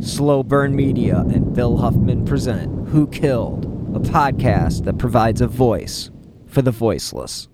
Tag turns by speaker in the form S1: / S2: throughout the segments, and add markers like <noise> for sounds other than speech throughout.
S1: Slow Burn Media and Bill Huffman present Who Killed, a podcast that provides a voice for the voiceless.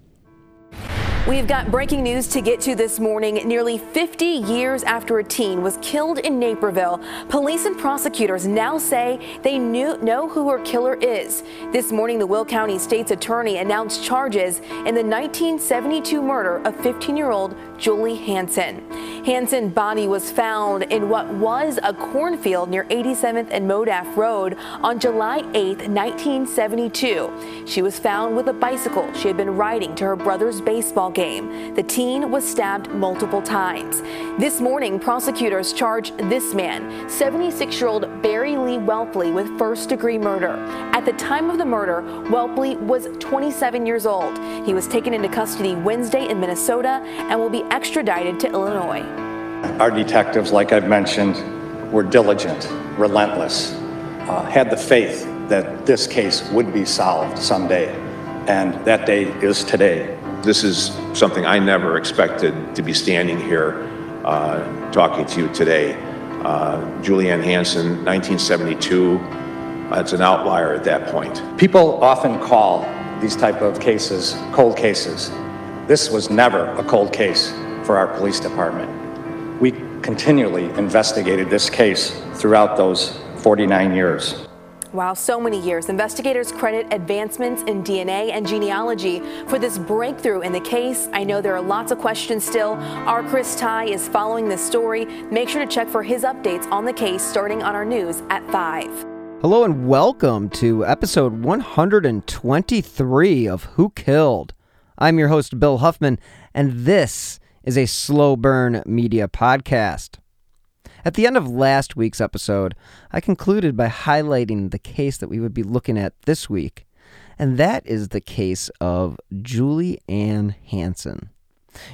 S2: We've got breaking news to get to this morning. Nearly 50 years after a teen was killed in Naperville, police and prosecutors now say they knew, know who her killer is. This morning, the Will County State's Attorney announced charges in the 1972 murder of 15 year old Julie Hanson. Hanson's body was found in what was a cornfield near 87th and Modaff Road on July 8, 1972. She was found with a bicycle she had been riding to her brother's baseball game. The teen was stabbed multiple times. This morning, prosecutors charged this man, 76 year old Barry Lee Whelpley, with first degree murder. At the time of the murder, Whelpley was 27 years old. He was taken into custody Wednesday in Minnesota and will be extradited to Illinois.
S3: Our detectives, like I've mentioned, were diligent, relentless, uh, had the faith that this case would be solved someday, and that day is today.
S4: This is something I never expected to be standing here uh, talking to you today. Uh, Julie Ann Hanson, 1972, it's an outlier at that point.
S3: People often call these type of cases cold cases. This was never a cold case for our police department. We continually investigated this case throughout those 49 years.
S2: Wow, so many years. Investigators credit advancements in DNA and genealogy for this breakthrough in the case. I know there are lots of questions still. Our Chris Ty is following this story. Make sure to check for his updates on the case starting on our news at 5.
S1: Hello and welcome to episode 123 of Who Killed. I'm your host, Bill Huffman, and this is a slow burn media podcast. At the end of last week's episode, I concluded by highlighting the case that we would be looking at this week, and that is the case of Julie Ann Hanson.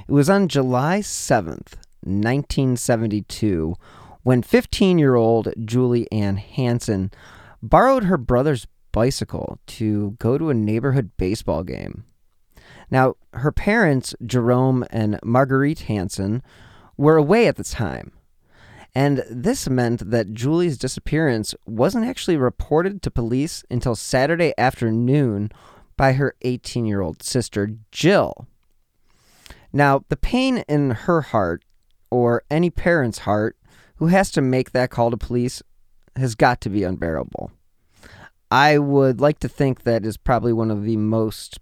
S1: It was on July 7th, 1972, when 15 year old Julie Ann Hanson borrowed her brother's bicycle to go to a neighborhood baseball game. Now, her parents, Jerome and Marguerite Hanson, were away at the time. And this meant that Julie's disappearance wasn't actually reported to police until Saturday afternoon by her 18 year old sister, Jill. Now, the pain in her heart, or any parent's heart, who has to make that call to police, has got to be unbearable. I would like to think that is probably one of the most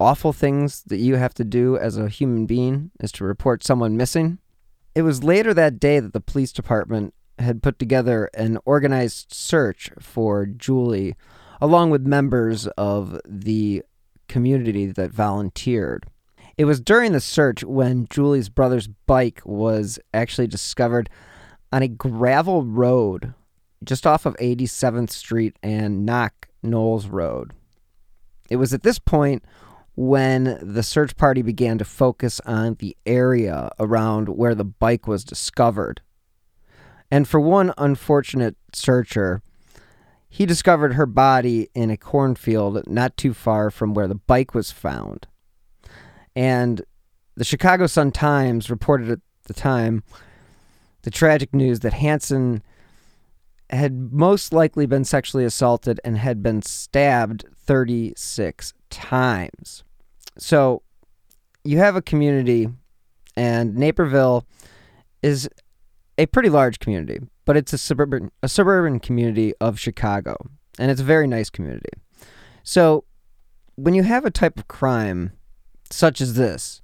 S1: awful things that you have to do as a human being is to report someone missing. It was later that day that the police department had put together an organized search for Julie, along with members of the community that volunteered. It was during the search when Julie's brother's bike was actually discovered on a gravel road just off of 87th Street and Knoch Knolls Road. It was at this point when the search party began to focus on the area around where the bike was discovered. And for one unfortunate searcher, he discovered her body in a cornfield not too far from where the bike was found. And the Chicago Sun Times reported at the time the tragic news that Hanson had most likely been sexually assaulted and had been stabbed 36 times. So you have a community, and Naperville is a pretty large community, but it's a suburban a suburban community of Chicago, and it's a very nice community. So when you have a type of crime such as this,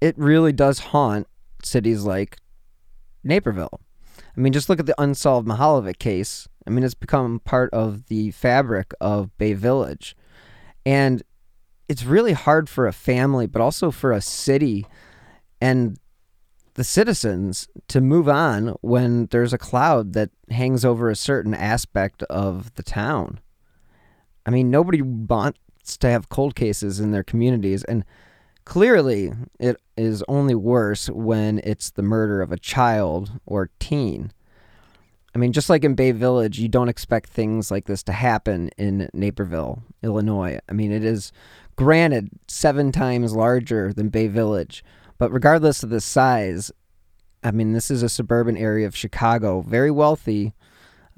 S1: it really does haunt cities like Naperville. I mean, just look at the unsolved Mihaljevic case. I mean, it's become part of the fabric of Bay Village. And it's really hard for a family, but also for a city and the citizens to move on when there's a cloud that hangs over a certain aspect of the town. I mean, nobody wants to have cold cases in their communities, and clearly it is only worse when it's the murder of a child or teen. I mean, just like in Bay Village, you don't expect things like this to happen in Naperville, Illinois. I mean, it is granted seven times larger than Bay Village, but regardless of the size, I mean, this is a suburban area of Chicago, very wealthy,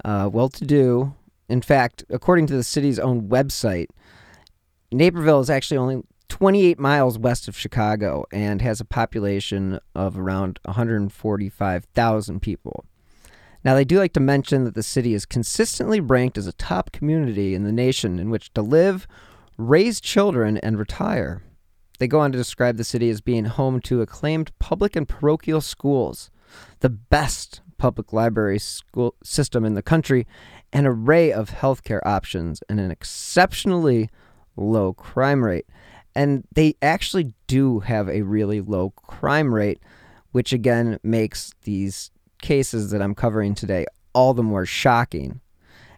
S1: uh, well to do. In fact, according to the city's own website, Naperville is actually only 28 miles west of Chicago and has a population of around 145,000 people. Now, they do like to mention that the city is consistently ranked as a top community in the nation in which to live, raise children, and retire. They go on to describe the city as being home to acclaimed public and parochial schools, the best public library school system in the country, an array of healthcare options, and an exceptionally low crime rate. And they actually do have a really low crime rate, which again makes these cases that I'm covering today all the more shocking.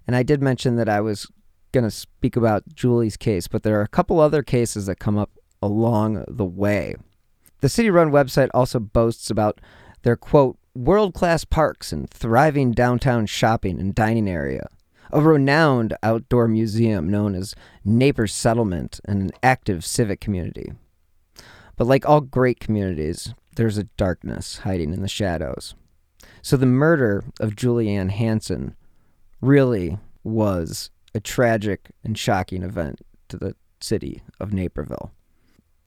S1: And I did mention that I was going to speak about Julie's case, but there are a couple other cases that come up along the way. The city run website also boasts about their quote, world class parks and thriving downtown shopping and dining area, a renowned outdoor museum known as Naper Settlement, and an active civic community. But like all great communities, there's a darkness hiding in the shadows. So the murder of Julie Ann Hanson really was a tragic and shocking event to the city of Naperville.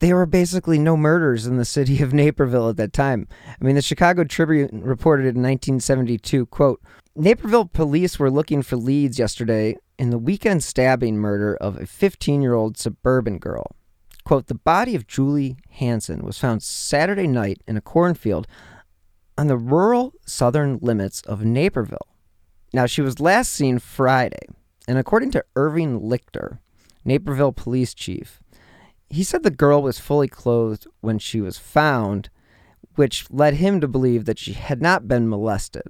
S1: There were basically no murders in the city of Naperville at that time. I mean, the Chicago Tribune reported in 1972, quote, Naperville police were looking for leads yesterday in the weekend stabbing murder of a 15-year-old suburban girl. Quote, the body of Julie Hanson was found Saturday night in a cornfield on the rural southern limits of Naperville. Now, she was last seen Friday, and according to Irving Lichter, Naperville police chief, he said the girl was fully clothed when she was found, which led him to believe that she had not been molested.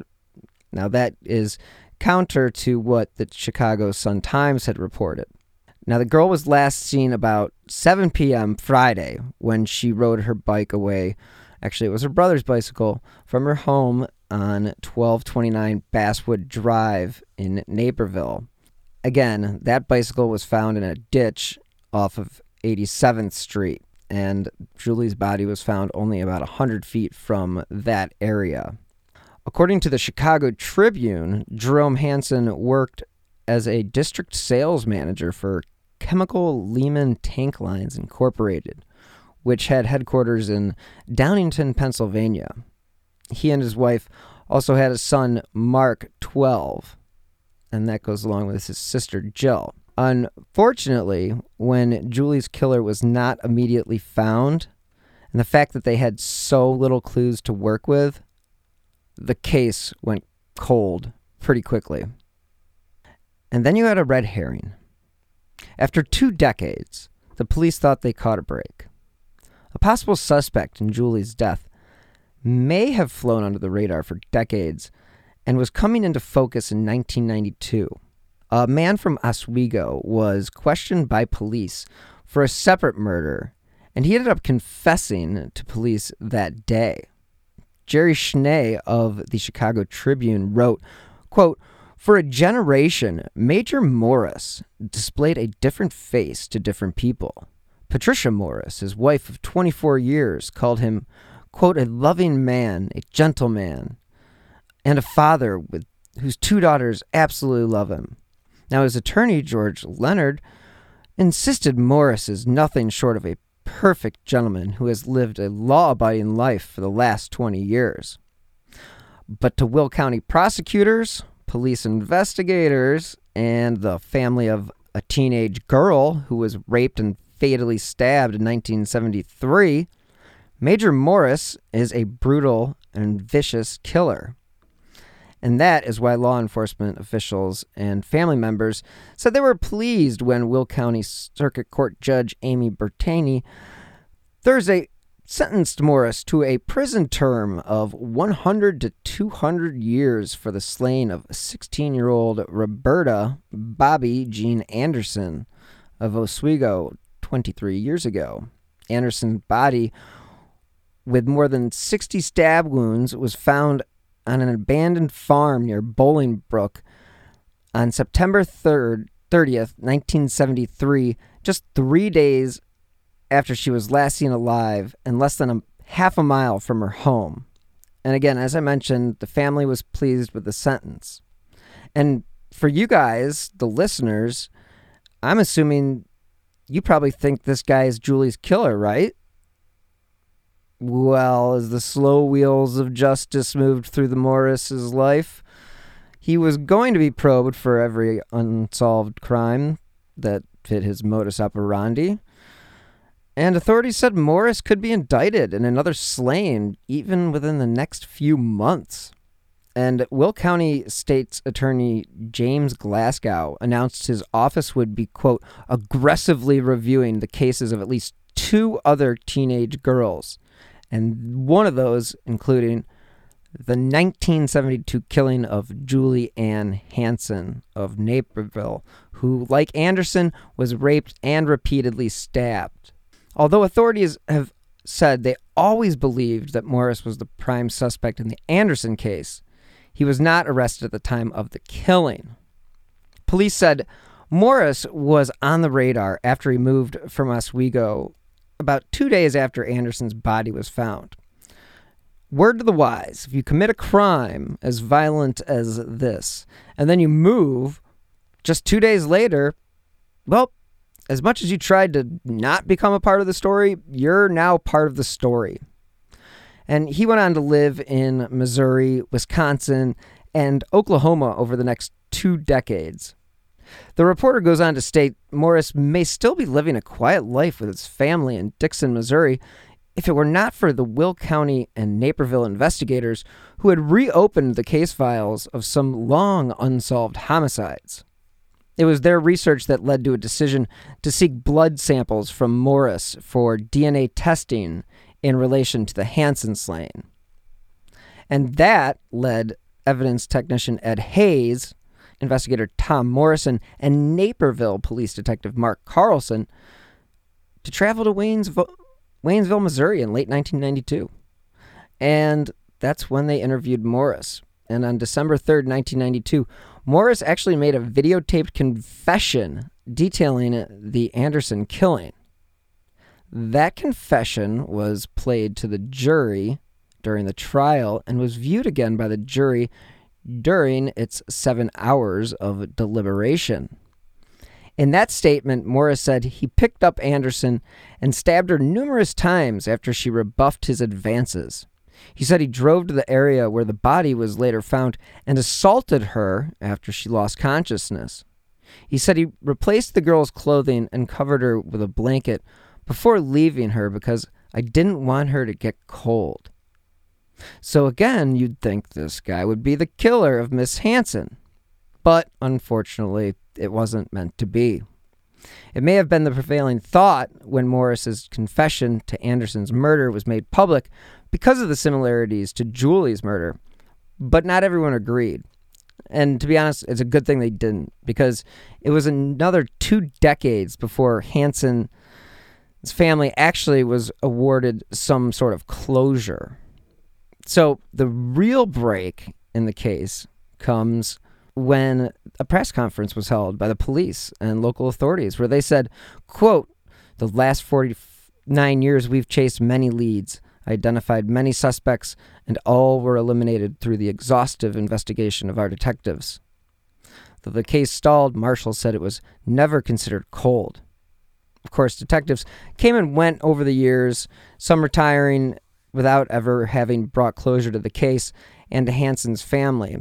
S1: Now, that is counter to what the Chicago Sun Times had reported. Now, the girl was last seen about 7 p.m. Friday when she rode her bike away Actually, it was her brother's bicycle from her home on 1229 Basswood Drive in Naperville. Again, that bicycle was found in a ditch off of 87th Street, and Julie's body was found only about 100 feet from that area. According to the Chicago Tribune, Jerome Hanson worked as a district sales manager for Chemical Leaman Tank Lines Incorporated, which had headquarters in Downingtown, Pennsylvania. He and his wife also had a son, Mark, 12, and that goes along with his sister, Jill. Unfortunately, when Julie's killer was not immediately found, and the fact that they had so little clues to work with, the case went cold pretty quickly. And then you had a red herring. After two decades, the police thought they caught a break. A possible suspect in Julie's death may have flown under the radar for decades and was coming into focus in 1992. A man from Oswego was questioned by police for a separate murder, and he ended up confessing to police that day. Jerry Schnee of the Chicago Tribune wrote, quote, For a generation, Major Morris displayed a different face to different people. Patricia Morris, his wife of 24 years, called him, quote, a loving man, a gentleman, and a father with whose two daughters absolutely love him. Now, his attorney, George Leonard, insisted Morris is nothing short of a perfect gentleman who has lived a law abiding life for the last 20 years. But to Will County prosecutors, police investigators, and the family of a teenage girl who was raped and fatally stabbed in 1973, Major Morris is a brutal and vicious killer. And that is why law enforcement officials and family members said they were pleased when Will County Circuit Court Judge Amy Bertani Thursday sentenced Morris to a prison term of 100 to 200 years for the slaying of 16 year old Roberta Bobby Jean Anderson of Oswego 23 years ago. Anderson's body, with more than 60 stab wounds, was found on an abandoned farm near Bolingbrook on September 3rd, 30th, 1973, just three days after she was last seen alive and less than a half a mile from her home. And again, as I mentioned, the family was pleased with the sentence. And for you guys, the listeners, I'm assuming you probably think this guy is Julie's killer, right? Well, as the slow wheels of justice moved through the Morris's life, he was going to be probed for every unsolved crime that fit his modus operandi. And authorities said Morris could be indicted and another slain even within the next few months. And Will County State's Attorney James Glasgow announced his office would be, quote, aggressively reviewing the cases of at least two other teenage girls and one of those including the 1972 killing of Julie Ann Hanson of Naperville, who, like Anderson, was raped and repeatedly stabbed. Although authorities have said they always believed that Morris was the prime suspect in the Anderson case, he was not arrested at the time of the killing. Police said Morris was on the radar after he moved from Oswego about two days after Anderson's body was found. Word to the wise if you commit a crime as violent as this, and then you move just two days later, well, as much as you tried to not become a part of the story, you're now part of the story. And he went on to live in Missouri, Wisconsin, and Oklahoma over the next two decades. The reporter goes on to state Morris may still be living a quiet life with his family in Dixon, Missouri, if it were not for the Will County and Naperville investigators who had reopened the case files of some long unsolved homicides. It was their research that led to a decision to seek blood samples from Morris for DNA testing in relation to the Hanson slaying. And that led evidence technician Ed Hayes investigator Tom Morrison, and Naperville police detective Mark Carlson to travel to Waynesville, Waynesville, Missouri in late 1992. And that's when they interviewed Morris. And on December 3rd, 1992, Morris actually made a videotaped confession detailing the Anderson killing. That confession was played to the jury during the trial and was viewed again by the jury during its seven hours of deliberation. In that statement, Morris said he picked up Anderson and stabbed her numerous times after she rebuffed his advances. He said he drove to the area where the body was later found and assaulted her after she lost consciousness. He said he replaced the girl's clothing and covered her with a blanket before leaving her because I didn't want her to get cold. So again, you'd think this guy would be the killer of Miss Hanson. But unfortunately, it wasn't meant to be. It may have been the prevailing thought when Morris's confession to Anderson's murder was made public because of the similarities to Julie's murder, but not everyone agreed. And to be honest, it's a good thing they didn't because it was another two decades before Hanson's family actually was awarded some sort of closure. So the real break in the case comes when a press conference was held by the police and local authorities where they said, quote, the last 49 years we've chased many leads, identified many suspects, and all were eliminated through the exhaustive investigation of our detectives. Though the case stalled, Marshall said it was never considered cold. Of course, detectives came and went over the years, some retiring without ever having brought closure to the case and to Hanson's family.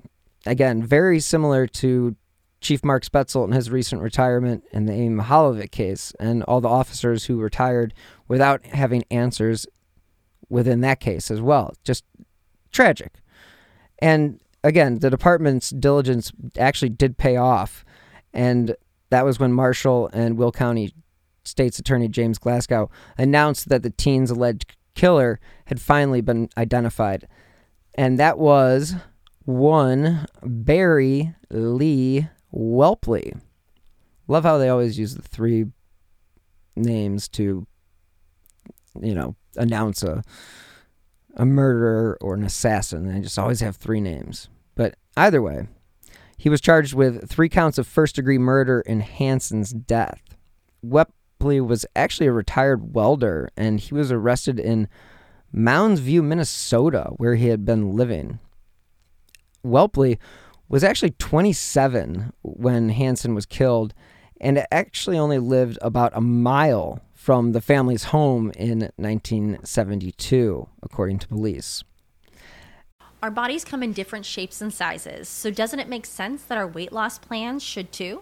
S1: Again, very similar to Chief Mark Spaetzel and his recent retirement in the Amy Mihaljevic case, and all the officers who retired without having answers within that case as well. Just tragic. And again, the department's diligence actually did pay off. And that was when Marshall and Will County State's Attorney James Glasgow announced that the teen's alleged killer had finally been identified. And that was one Barry Lee Whelpley. Love how they always use the three names to, you know, announce a a murderer or an assassin. They just always have three names. But either way, he was charged with three counts of first degree murder in Hanson's death. Wep- was actually a retired welder, and he was arrested in Mounds View, Minnesota, where he had been living. Whelpley was actually 27 when Hanson was killed and actually only lived about a mile from the family's home in 1972, according to police.
S5: Our bodies come in different shapes and sizes, so doesn't it make sense that our weight loss plans should too?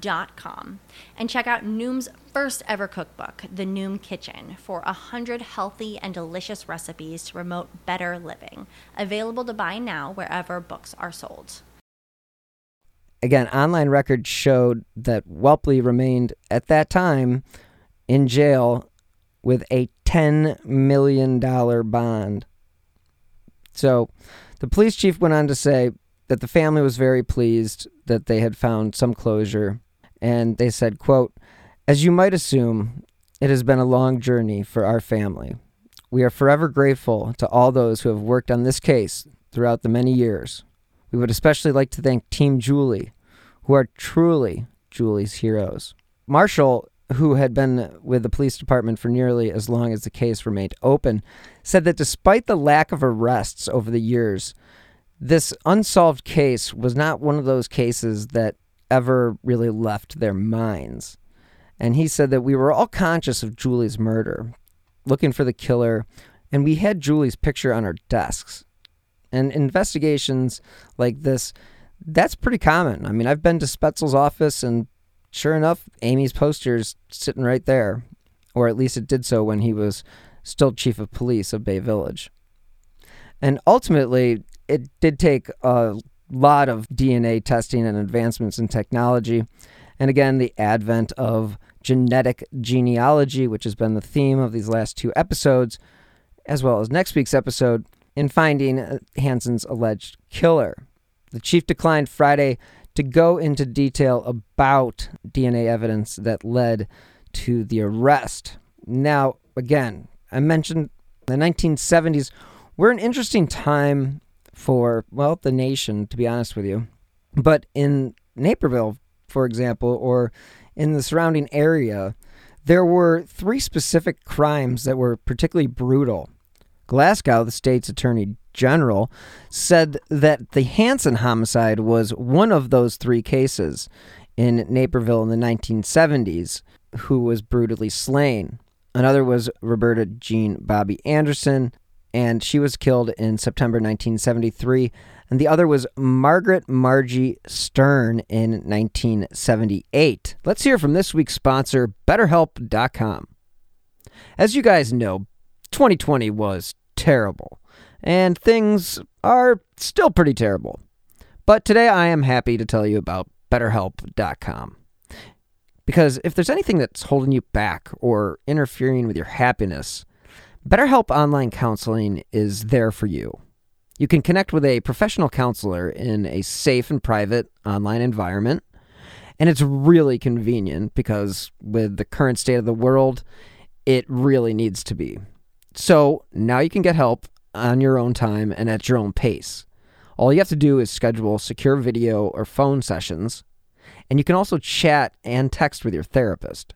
S5: Dot com and check out Noom's first ever cookbook, The Noom Kitchen, for a hundred healthy and delicious recipes to promote better living. Available to buy now wherever books are sold.
S1: Again, online records showed that Whelpley remained at that time in jail with a $10 million bond. So the police chief went on to say that the family was very pleased that they had found some closure. And they said, quote, As you might assume, it has been a long journey for our family. We are forever grateful to all those who have worked on this case throughout the many years. We would especially like to thank Team Julie, who are truly Julie's heroes. Marshall, who had been with the police department for nearly as long as the case remained open, said that despite the lack of arrests over the years, this unsolved case was not one of those cases that ever really left their minds. And he said that we were all conscious of Julie's murder, looking for the killer, and we had Julie's picture on our desks. And investigations like this that's pretty common. I mean, I've been to Spaetzel's office, and sure enough, Amy's poster's sitting right there, or at least it did so when he was still chief of police of Bay Village. And ultimately, it did take a lot of DNA testing and advancements in technology. And again, the advent of genetic genealogy, which has been the theme of these last two episodes, as well as next week's episode, in finding uh, Hanson's alleged killer. The chief declined Friday to go into detail about DNA evidence that led to the arrest. Now, again, I mentioned the 1970s were an interesting time for, well, the nation, to be honest with you. But in Naperville, for example, or in the surrounding area, there were three specific crimes that were particularly brutal. Glasgow, the state's attorney general, said that the Hanson homicide was one of those three cases in Naperville in the 1970s who was brutally slain. Another was Roberta Jean Bobby Anderson, and she was killed in September 1973. And the other was Margaret Margie Stern in 1978. Let's hear from this week's sponsor, BetterHelp.com. As you guys know, 2020 was terrible and things are still pretty terrible. But today I am happy to tell you about BetterHelp.com. Because if there's anything that's holding you back or interfering with your happiness, BetterHelp Online Counseling is there for you. You can connect with a professional counselor in a safe and private online environment. And it's really convenient because, with the current state of the world, it really needs to be. So now you can get help on your own time and at your own pace. All you have to do is schedule secure video or phone sessions, and you can also chat and text with your therapist.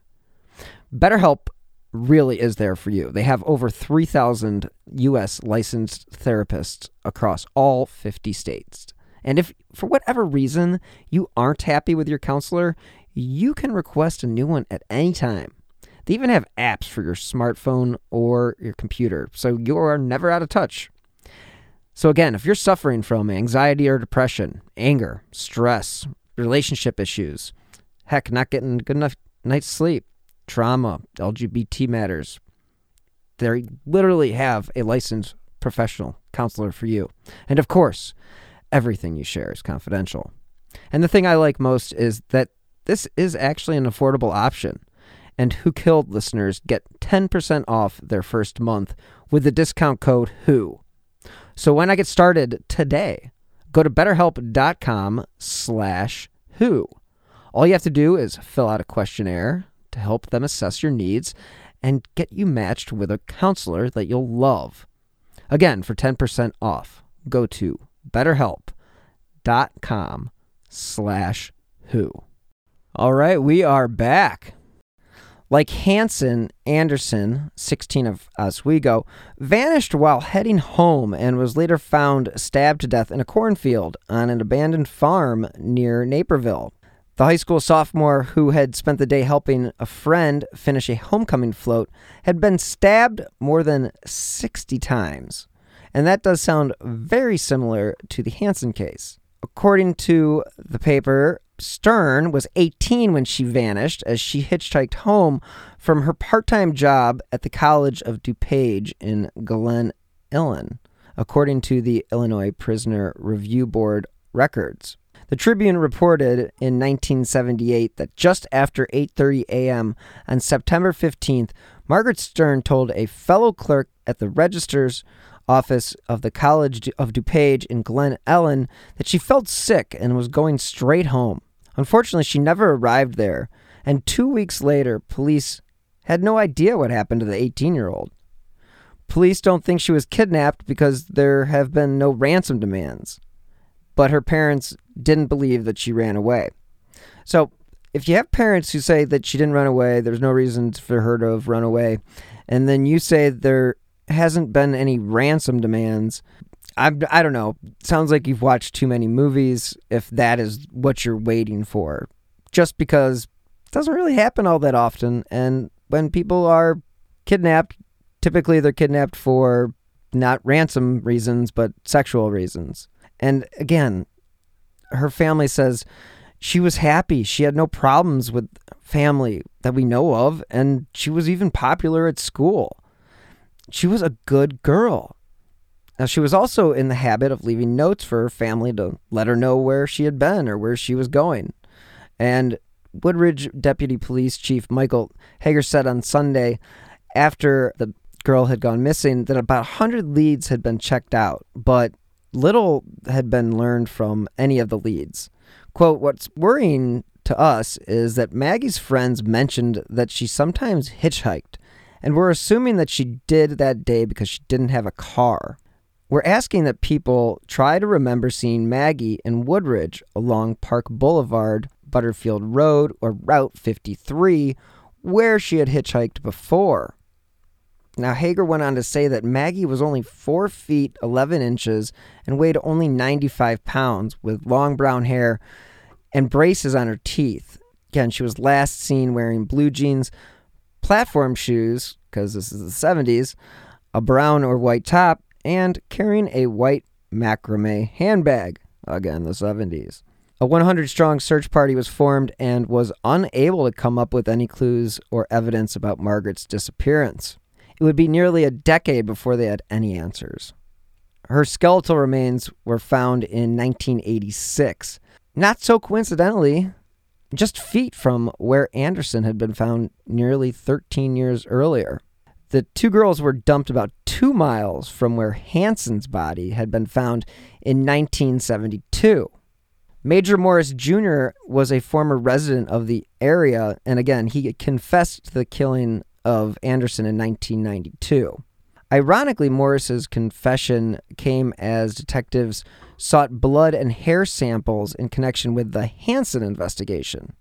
S1: BetterHelp really is there for you. They have over 3,000 US licensed therapists across all 50 states. And if for whatever reason you aren't happy with your counselor, you can request a new one at any time. They even have apps for your smartphone or your computer, so you are never out of touch. So, again, if you're suffering from anxiety or depression, anger, stress, relationship issues, heck, not getting good enough night's sleep, trauma, LGBT matters, they literally have a licensed professional counselor for you. And of course, everything you share is confidential. And the thing I like most is that this is actually an affordable option. And Who Killed listeners get 10% off their first month with the discount code WHO. So when I get started today, go to betterhelp.com slash who. All you have to do is fill out a questionnaire to help them assess your needs and get you matched with a counselor that you'll love. Again, for 10% off, go to betterhelp.com slash who. All right, we are back. Like Hanson, Anderson, 16 of Oswego, vanished while heading home and was later found stabbed to death in a cornfield on an abandoned farm near Naperville. The high school sophomore who had spent the day helping a friend finish a homecoming float had been stabbed more than 60 times. And that does sound very similar to the Hanson case. According to the paper, Stern was 18 when she vanished as she hitchhiked home from her part time job at the College of DuPage in Glen Ellyn, according to the Illinois Prisoner Review Board records. The Tribune reported in 1978 that just after 8:30 a.m. on September 15th, Margaret Stern told a fellow clerk at the register's office of the College of DuPage in Glen Ellyn that she felt sick and was going straight home. Unfortunately, she never arrived there, and two weeks later, police had no idea what happened to the 18 year old. Police don't think she was kidnapped because there have been no ransom demands, but her parents didn't believe that she ran away. So, if you have parents who say that she didn't run away, there's no reason for her to have run away, and then you say there hasn't been any ransom demands, I, I don't know. Sounds like you've watched too many movies if that is what you're waiting for. Just because it doesn't really happen all that often. And when people are kidnapped, typically they're kidnapped for not ransom reasons, but sexual reasons. And again, her family says she was happy. She had no problems with family that we know of. And she was even popular at school. She was a good girl. Now, she was also in the habit of leaving notes for her family to let her know where she had been or where she was going. And Woodridge Deputy Police Chief Michael Hager said on Sunday, after the girl had gone missing, that about 100 leads had been checked out, but little had been learned from any of the leads. Quote, What's worrying to us is that Maggie's friends mentioned that she sometimes hitchhiked, and we're assuming that she did that day because she didn't have a car. We're asking that people try to remember seeing Maggie in Woodridge along Park Boulevard, Butterfield Road, or Route 53, where she had hitchhiked before. Now, Hager went on to say that Maggie was only 4 feet 11 inches and weighed only 95 pounds with long brown hair and braces on her teeth. Again, she was last seen wearing blue jeans, platform shoes, because this is the 70s, a brown or white top, and carrying a white macrame handbag. Again, the 70s. A 100 strong search party was formed and was unable to come up with any clues or evidence about Margaret's disappearance. It would be nearly a decade before they had any answers. Her skeletal remains were found in 1986. Not so coincidentally, just feet from where Anderson had been found nearly 13 years earlier. The two girls were dumped about two miles from where Hanson's body had been found in 1972. Major Morris Jr. was a former resident of the area, and again, he confessed to the killing of Anderson in 1992. Ironically, Morris's confession came as detectives sought blood and hair samples in connection with the Hanson investigation.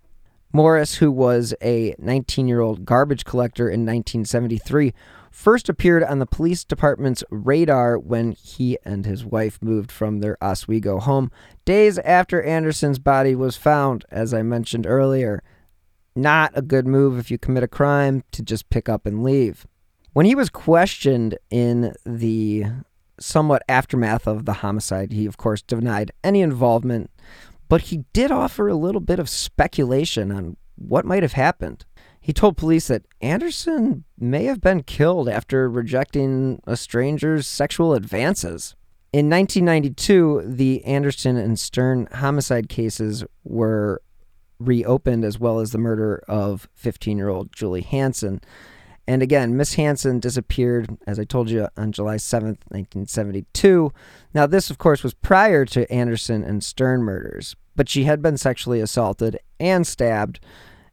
S1: Morris, who was a 19 year old garbage collector in 1973, first appeared on the police department's radar when he and his wife moved from their Oswego home days after Anderson's body was found, as I mentioned earlier. Not a good move if you commit a crime to just pick up and leave. When he was questioned in the somewhat aftermath of the homicide, he, of course, denied any involvement but he did offer a little bit of speculation on what might have happened. He told police that Anderson may have been killed after rejecting a stranger's sexual advances. In 1992, the Anderson and Stern homicide cases were reopened, as well as the murder of 15 year old Julie Hanson. And again, Miss Hanson disappeared, as I told you, on July 7th, 1972. Now, this, of course, was prior to Anderson and Stern murders, but she had been sexually assaulted and stabbed,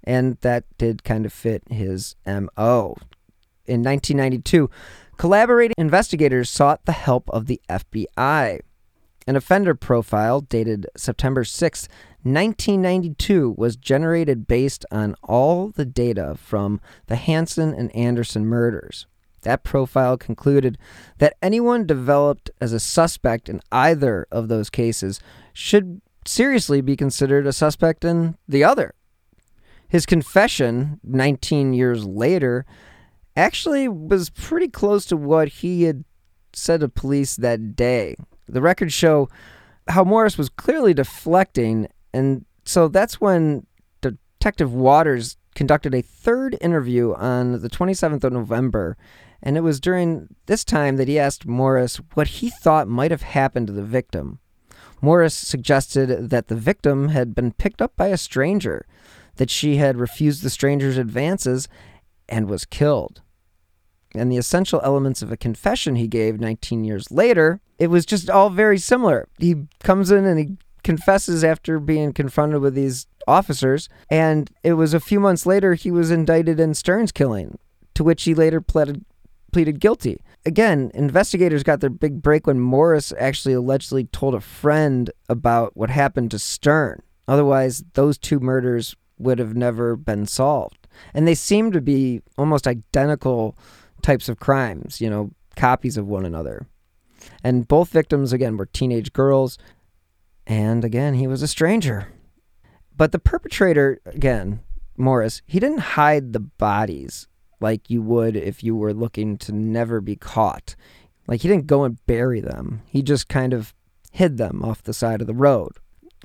S1: and that did kind of fit his MO. In 1992, collaborating investigators sought the help of the FBI. An offender profile dated September 6, 1992, was generated based on all the data from the Hanson and Anderson murders. That profile concluded that anyone developed as a suspect in either of those cases should seriously be considered a suspect in the other. His confession, 19 years later, actually was pretty close to what he had said to police that day. The records show how Morris was clearly deflecting, and so that's when Detective Waters conducted a third interview on the 27th of November, and it was during this time that he asked Morris what he thought might have happened to the victim. Morris suggested that the victim had been picked up by a stranger, that she had refused the stranger's advances and was killed. And the essential elements of a confession he gave 19 years later, it was just all very similar. He comes in and he confesses after being confronted with these officers, and it was a few months later he was indicted in Stern's killing, to which he later pleaded, pleaded guilty. Again, investigators got their big break when Morris actually allegedly told a friend about what happened to Stern. Otherwise, those two murders would have never been solved. And they seem to be almost identical types of crimes, you know, copies of one another. And both victims, again, were teenage girls. And again, he was a stranger. But the perpetrator, again, Morris, he didn't hide the bodies like you would if you were looking to never be caught. Like he didn't go and bury them, he just kind of hid them off the side of the road.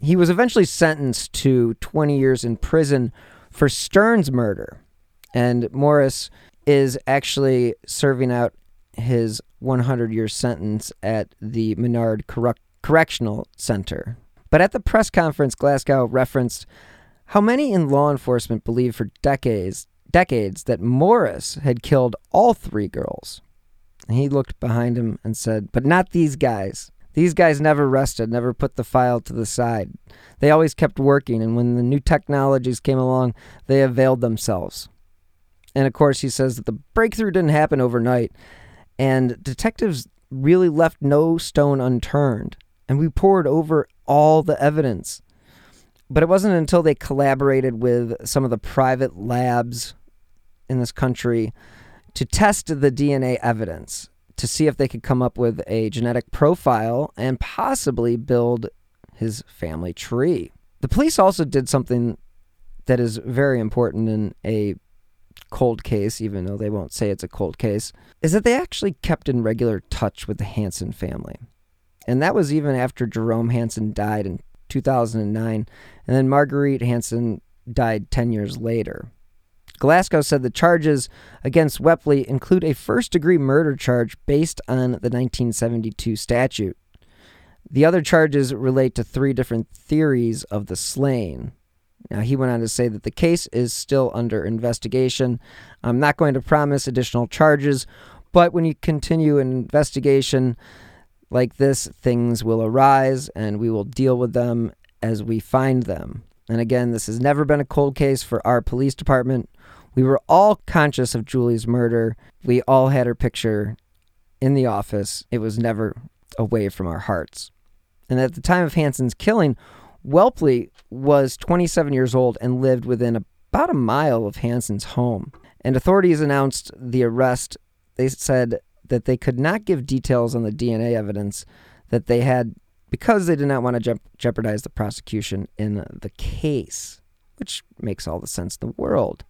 S1: He was eventually sentenced to 20 years in prison for Stern's murder. And Morris is actually serving out his 100 year sentence at the Menard Correc- Correctional Center. But at the press conference, Glasgow referenced how many in law enforcement believed for decades, decades that Morris had killed all three girls. And he looked behind him and said, But not these guys. These guys never rested, never put the file to the side. They always kept working, and when the new technologies came along, they availed themselves. And of course, he says that the breakthrough didn't happen overnight, and detectives really left no stone unturned, and we poured over all the evidence. But it wasn't until they collaborated with some of the private labs in this country to test the DNA evidence to see if they could come up with a genetic profile and possibly build his family tree. The police also did something that is very important in a cold case, even though they won't say it's a cold case, is that they actually kept in regular touch with the Hanson family. And that was even after Jerome Hanson died in 2009, and then Marguerite Hanson died 10 years later. Glasgow said the charges against Whelpley include a first degree murder charge based on the 1972 statute. The other charges relate to three different theories of the slain. Now, he went on to say that the case is still under investigation. I'm not going to promise additional charges, but when you continue an investigation like this, things will arise and we will deal with them as we find them. And again, this has never been a cold case for our police department. We were all conscious of Julie's murder. We all had her picture in the office. It was never away from our hearts. And at the time of Hanson's killing, Whelpley was 27 years old and lived within about a mile of Hanson's home. And authorities announced the arrest. They said that they could not give details on the DNA evidence that they had because they did not want to jeopardize the prosecution in the case, which makes all the sense in the world.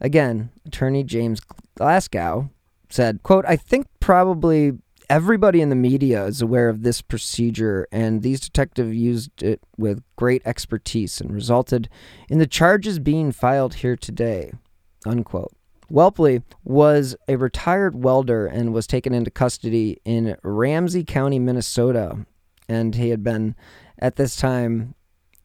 S1: Again, attorney James Glasgow said, quote, I think probably everybody in the media is aware of this procedure, and these detectives used it with great expertise and resulted in the charges being filed here today. Unquote. Whelpley was a retired welder and was taken into custody in Ramsey County, Minnesota. And he had been, at this time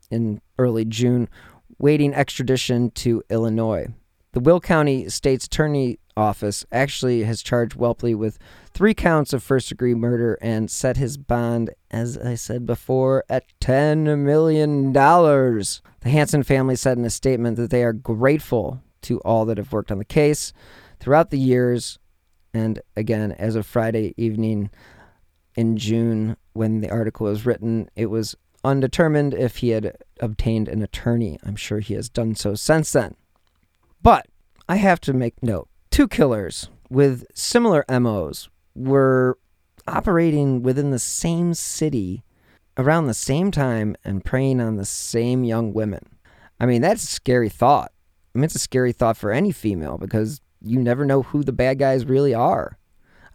S1: in early June, waiting extradition to Illinois. The Will County State's Attorney Office actually has charged Whelpley with three counts of first degree murder and set his bond, as I said before, at $10 million. The Hanson family said in a statement that they are grateful to all that have worked on the case throughout the years. And again, as of Friday evening in June, when the article was written, it was undetermined if he had obtained an attorney. I'm sure he has done so since then. But I have to make note two killers with similar MOs were operating within the same city around the same time and preying on the same young women. I mean, that's a scary thought. I mean, it's a scary thought for any female because you never know who the bad guys really are.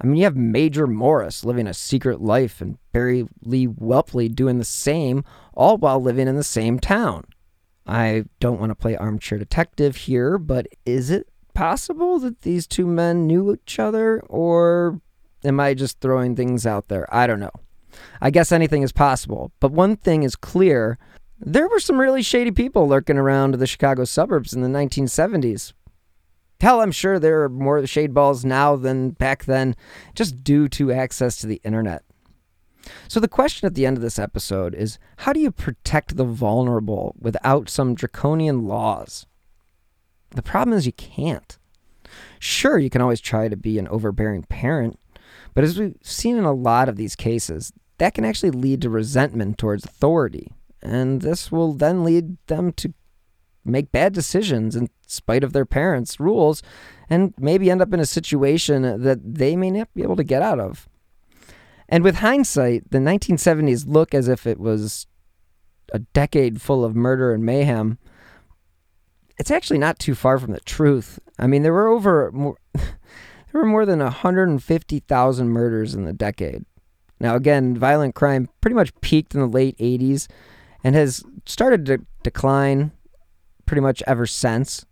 S1: I mean, you have Major Morris living a secret life and Barry Lee Whelpley doing the same, all while living in the same town. I don't want to play armchair detective here, but is it possible that these two men knew each other, or am I just throwing things out there? I don't know. I guess anything is possible, but one thing is clear there were some really shady people lurking around the Chicago suburbs in the 1970s. Hell, I'm sure there are more shade balls now than back then, just due to access to the internet. So, the question at the end of this episode is how do you protect the vulnerable without some draconian laws? The problem is you can't. Sure, you can always try to be an overbearing parent, but as we've seen in a lot of these cases, that can actually lead to resentment towards authority, and this will then lead them to make bad decisions in spite of their parents' rules and maybe end up in a situation that they may not be able to get out of. And with hindsight, the 1970s look as if it was a decade full of murder and mayhem. It's actually not too far from the truth. I mean, there were over more, <laughs> there were more than 150,000 murders in the decade. Now, again, violent crime pretty much peaked in the late 80s and has started to decline pretty much ever since.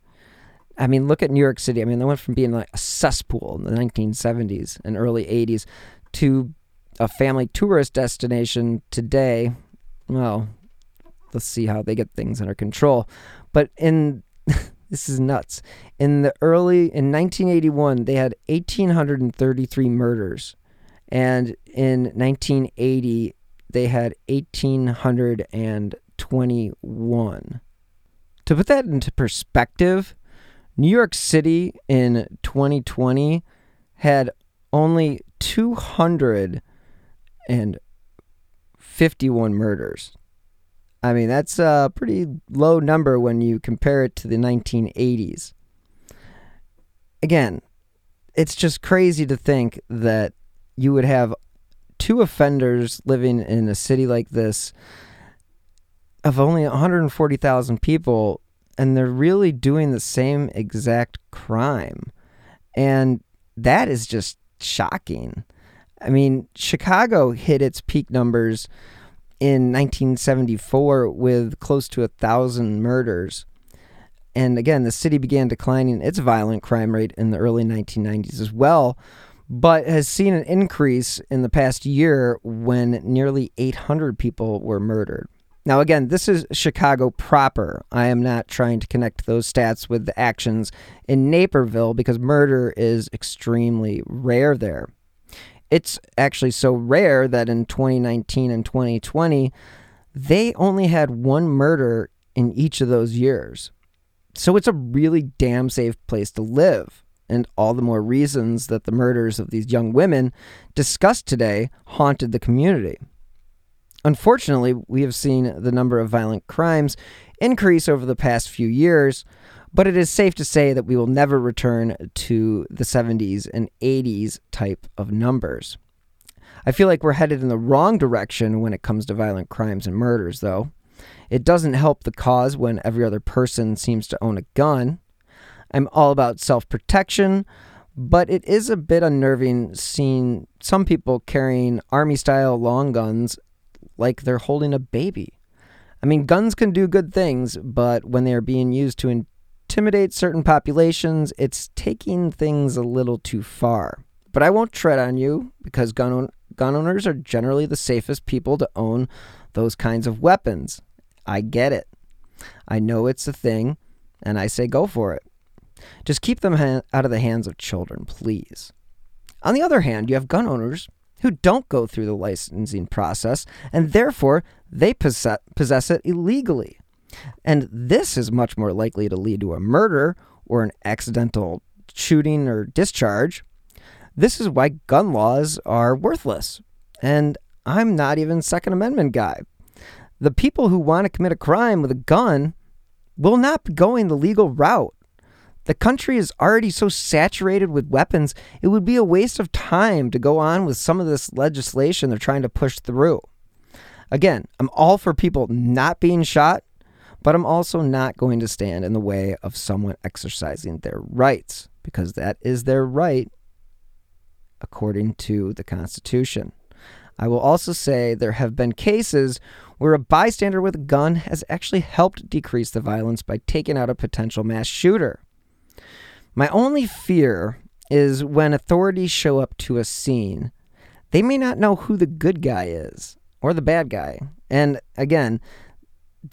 S1: I mean, look at New York City. I mean, they went from being like a cesspool in the 1970s and early 80s to a family tourist destination today, well, let's see how they get things under control. But in <laughs> this is nuts. In the early in 1981, they had 1833 murders, and in 1980 they had 1821. To put that into perspective, New York City in 2020 had only 200 and 51 murders. I mean, that's a pretty low number when you compare it to the 1980s. Again, it's just crazy to think that you would have two offenders living in a city like this of only 140,000 people and they're really doing the same exact crime. And that is just shocking. I mean, Chicago hit its peak numbers in 1974 with close to a thousand murders. And again, the city began declining its violent crime rate in the early 1990s as well, but has seen an increase in the past year when nearly 800 people were murdered. Now, again, this is Chicago proper. I am not trying to connect those stats with the actions in Naperville because murder is extremely rare there. It's actually so rare that in 2019 and 2020, they only had one murder in each of those years. So it's a really damn safe place to live. And all the more reasons that the murders of these young women discussed today haunted the community. Unfortunately, we have seen the number of violent crimes increase over the past few years, but it is safe to say that we will never return to the 70s and 80s type of numbers. I feel like we're headed in the wrong direction when it comes to violent crimes and murders, though. It doesn't help the cause when every other person seems to own a gun. I'm all about self protection, but it is a bit unnerving seeing some people carrying army style long guns like they're holding a baby. I mean, guns can do good things, but when they are being used to intimidate certain populations, it's taking things a little too far. But I won't tread on you because gun, own- gun owners are generally the safest people to own those kinds of weapons. I get it. I know it's a thing, and I say go for it. Just keep them ha- out of the hands of children, please. On the other hand, you have gun owners who don't go through the licensing process, and therefore they possess, possess it illegally. And this is much more likely to lead to a murder or an accidental shooting or discharge. This is why gun laws are worthless. And I'm not even Second Amendment guy. The people who want to commit a crime with a gun will not be going the legal route. The country is already so saturated with weapons, it would be a waste of time to go on with some of this legislation they're trying to push through. Again, I'm all for people not being shot, but I'm also not going to stand in the way of someone exercising their rights because that is their right according to the Constitution. I will also say there have been cases where a bystander with a gun has actually helped decrease the violence by taking out a potential mass shooter. My only fear is when authorities show up to a scene, they may not know who the good guy is or the bad guy. And again,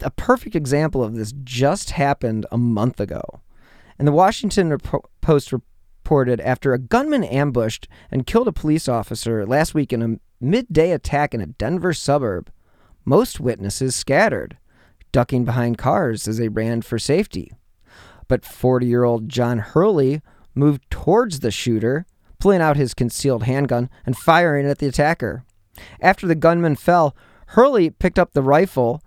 S1: a perfect example of this just happened a month ago. And the Washington Post reported after a gunman ambushed and killed a police officer last week in a midday attack in a Denver suburb, most witnesses scattered, ducking behind cars as they ran for safety. But 40 year old John Hurley moved towards the shooter, pulling out his concealed handgun and firing at the attacker. After the gunman fell, Hurley picked up the rifle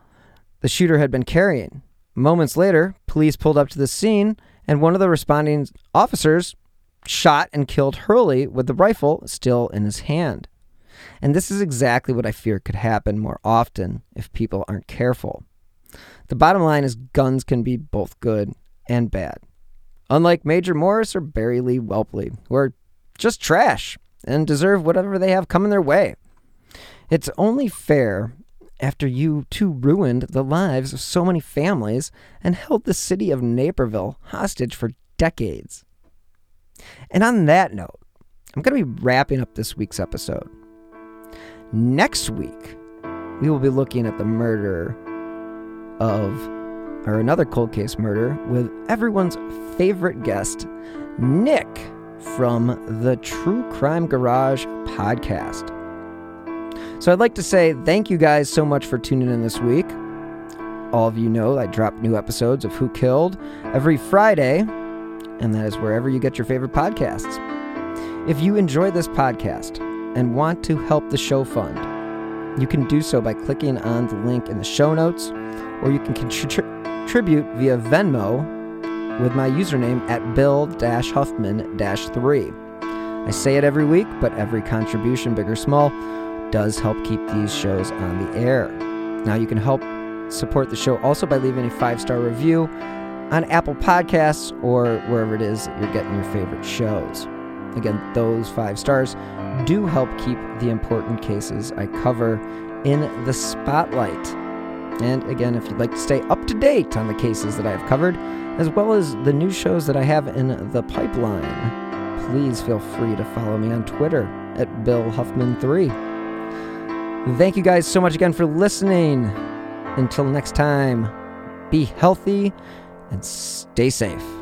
S1: the shooter had been carrying. Moments later, police pulled up to the scene, and one of the responding officers shot and killed Hurley with the rifle still in his hand. And this is exactly what I fear could happen more often if people aren't careful. The bottom line is guns can be both good and bad. Unlike Major Morris or Barry Lee Whelpley, who are just trash and deserve whatever they have coming their way. It's only fair after you two ruined the lives of so many families and held the city of Naperville hostage for decades. And on that note, I'm going to be wrapping up this week's episode. Next week, we will be looking at the murder of, or another cold case murder, with everyone's favorite guest, Nick from the True Crime Garage podcast. So I'd like to say thank you guys so much for tuning in this week. All of you know I drop new episodes of Who Killed every Friday, and that is wherever you get your favorite podcasts. If you enjoy this podcast and want to help the show fund, you can do so by clicking on the link in the show notes, or you can contribute via Venmo with my username at Bill Huffman 3. I say it every week, but every contribution, big or small, does help keep these shows on the air. Now, you can help support the show also by leaving a five star review on Apple Podcasts or wherever it is that you're getting your favorite shows. Again, those five stars do help keep the important cases I cover in the spotlight. And again, if you'd like to stay up to date on the cases that I've covered, as well as the new shows that I have in the pipeline, please feel free to follow me on Twitter at Bill Huffman3. Thank you guys so much again for listening. Until next time, be healthy and stay safe.